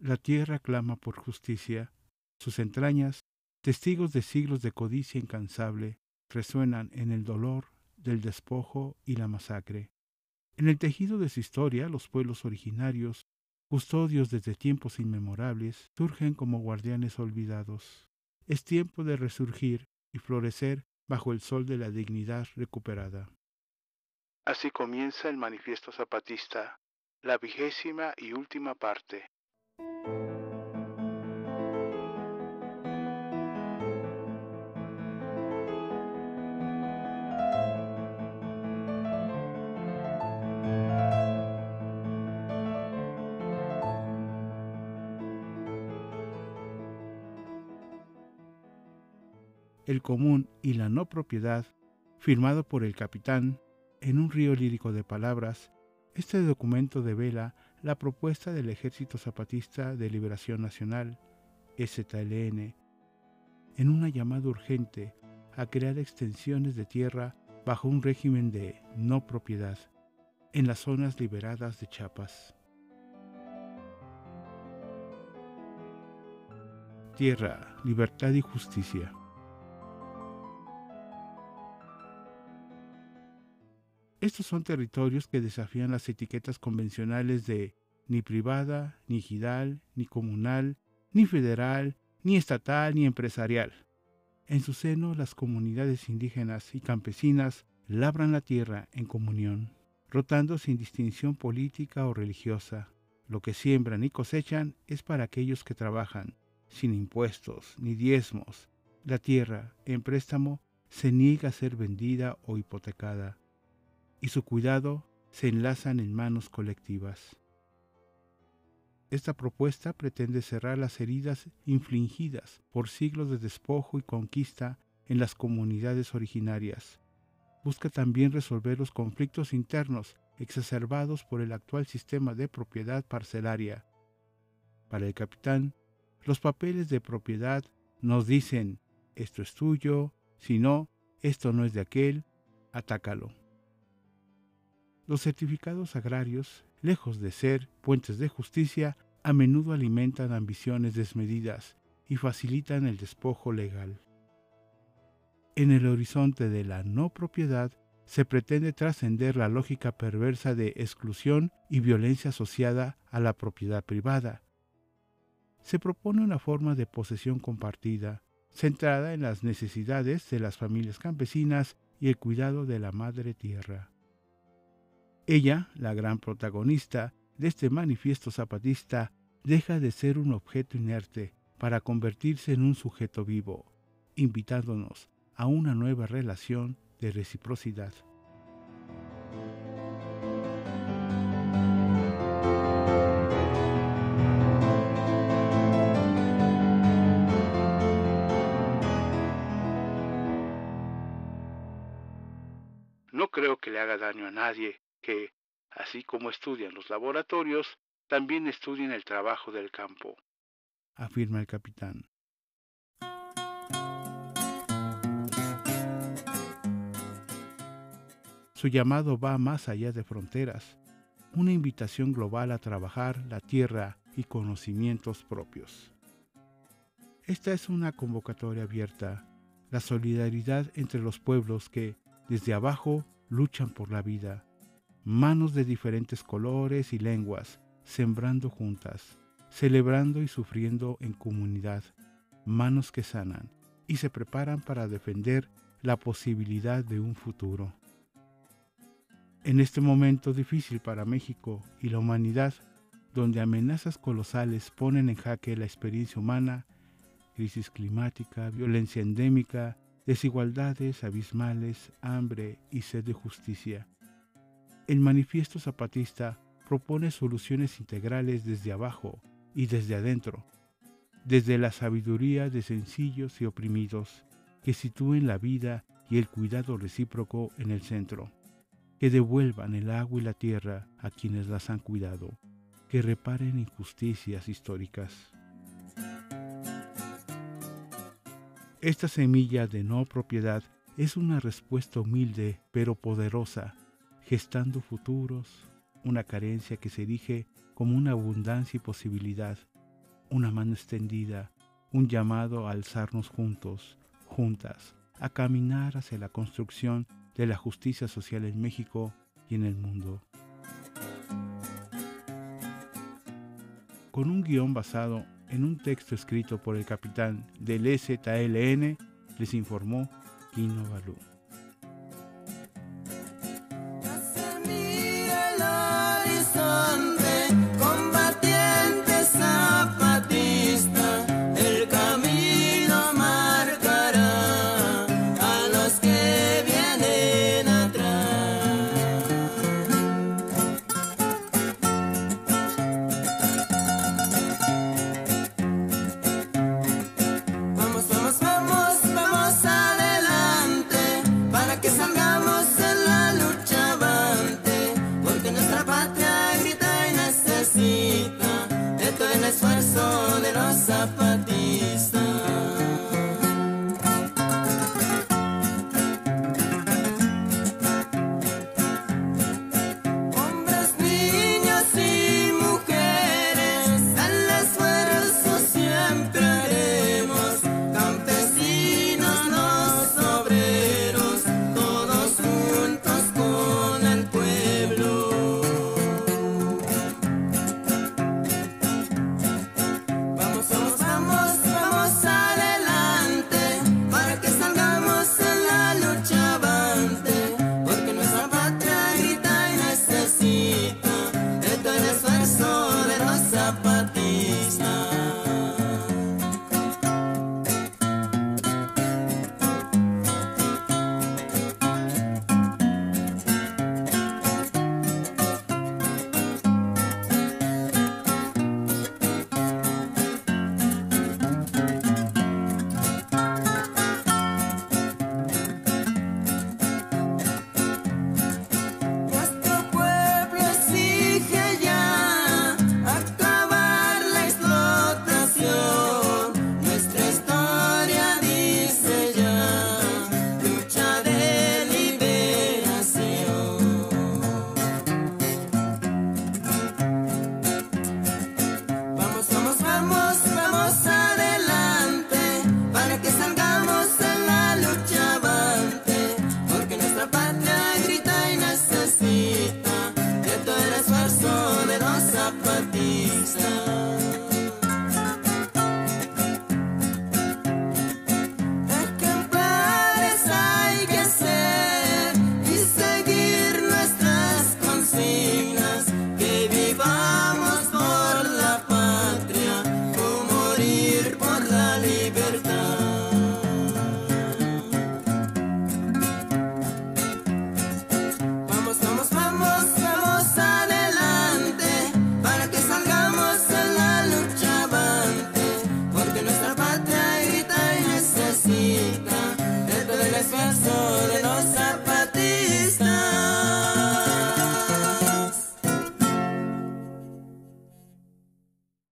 La tierra clama por justicia. Sus entrañas, testigos de siglos de codicia incansable, resuenan en el dolor del despojo y la masacre. En el tejido de su historia, los pueblos originarios, custodios desde tiempos inmemorables, surgen como guardianes olvidados. Es tiempo de resurgir y florecer bajo el sol de la dignidad recuperada. Así comienza el manifiesto zapatista, la vigésima y última parte. El común y la no propiedad, firmado por el capitán en un río lírico de palabras, este documento devela la propuesta del Ejército Zapatista de Liberación Nacional, STLN, en una llamada urgente a crear extensiones de tierra bajo un régimen de no propiedad en las zonas liberadas de Chiapas. Tierra, libertad y justicia. Estos son territorios que desafían las etiquetas convencionales de ni privada, ni gidal, ni comunal, ni federal, ni estatal, ni empresarial. En su seno, las comunidades indígenas y campesinas labran la tierra en comunión, rotando sin distinción política o religiosa. Lo que siembran y cosechan es para aquellos que trabajan, sin impuestos ni diezmos. La tierra, en préstamo, se niega a ser vendida o hipotecada y su cuidado se enlazan en manos colectivas. Esta propuesta pretende cerrar las heridas infligidas por siglos de despojo y conquista en las comunidades originarias. Busca también resolver los conflictos internos exacerbados por el actual sistema de propiedad parcelaria. Para el capitán, los papeles de propiedad nos dicen, esto es tuyo, si no, esto no es de aquel, atácalo. Los certificados agrarios, lejos de ser puentes de justicia, a menudo alimentan ambiciones desmedidas y facilitan el despojo legal. En el horizonte de la no propiedad se pretende trascender la lógica perversa de exclusión y violencia asociada a la propiedad privada. Se propone una forma de posesión compartida, centrada en las necesidades de las familias campesinas y el cuidado de la madre tierra. Ella, la gran protagonista de este manifiesto zapatista, deja de ser un objeto inerte para convertirse en un sujeto vivo, invitándonos a una nueva relación de reciprocidad. No creo que le haga daño a nadie que, así como estudian los laboratorios, también estudien el trabajo del campo, afirma el capitán. Su llamado va más allá de fronteras, una invitación global a trabajar la tierra y conocimientos propios. Esta es una convocatoria abierta, la solidaridad entre los pueblos que, desde abajo, luchan por la vida, manos de diferentes colores y lenguas, sembrando juntas, celebrando y sufriendo en comunidad, manos que sanan y se preparan para defender la posibilidad de un futuro. En este momento difícil para México y la humanidad, donde amenazas colosales ponen en jaque la experiencia humana, crisis climática, violencia endémica, desigualdades abismales, hambre y sed de justicia, el manifiesto zapatista propone soluciones integrales desde abajo y desde adentro, desde la sabiduría de sencillos y oprimidos, que sitúen la vida y el cuidado recíproco en el centro, que devuelvan el agua y la tierra a quienes las han cuidado, que reparen injusticias históricas. Esta semilla de no propiedad es una respuesta humilde pero poderosa gestando futuros, una carencia que se erige como una abundancia y posibilidad, una mano extendida, un llamado a alzarnos juntos, juntas, a caminar hacia la construcción de la justicia social en México y en el mundo. Con un guion basado en un texto escrito por el capitán del EZLN, les informó Kino Balú. kapatid sa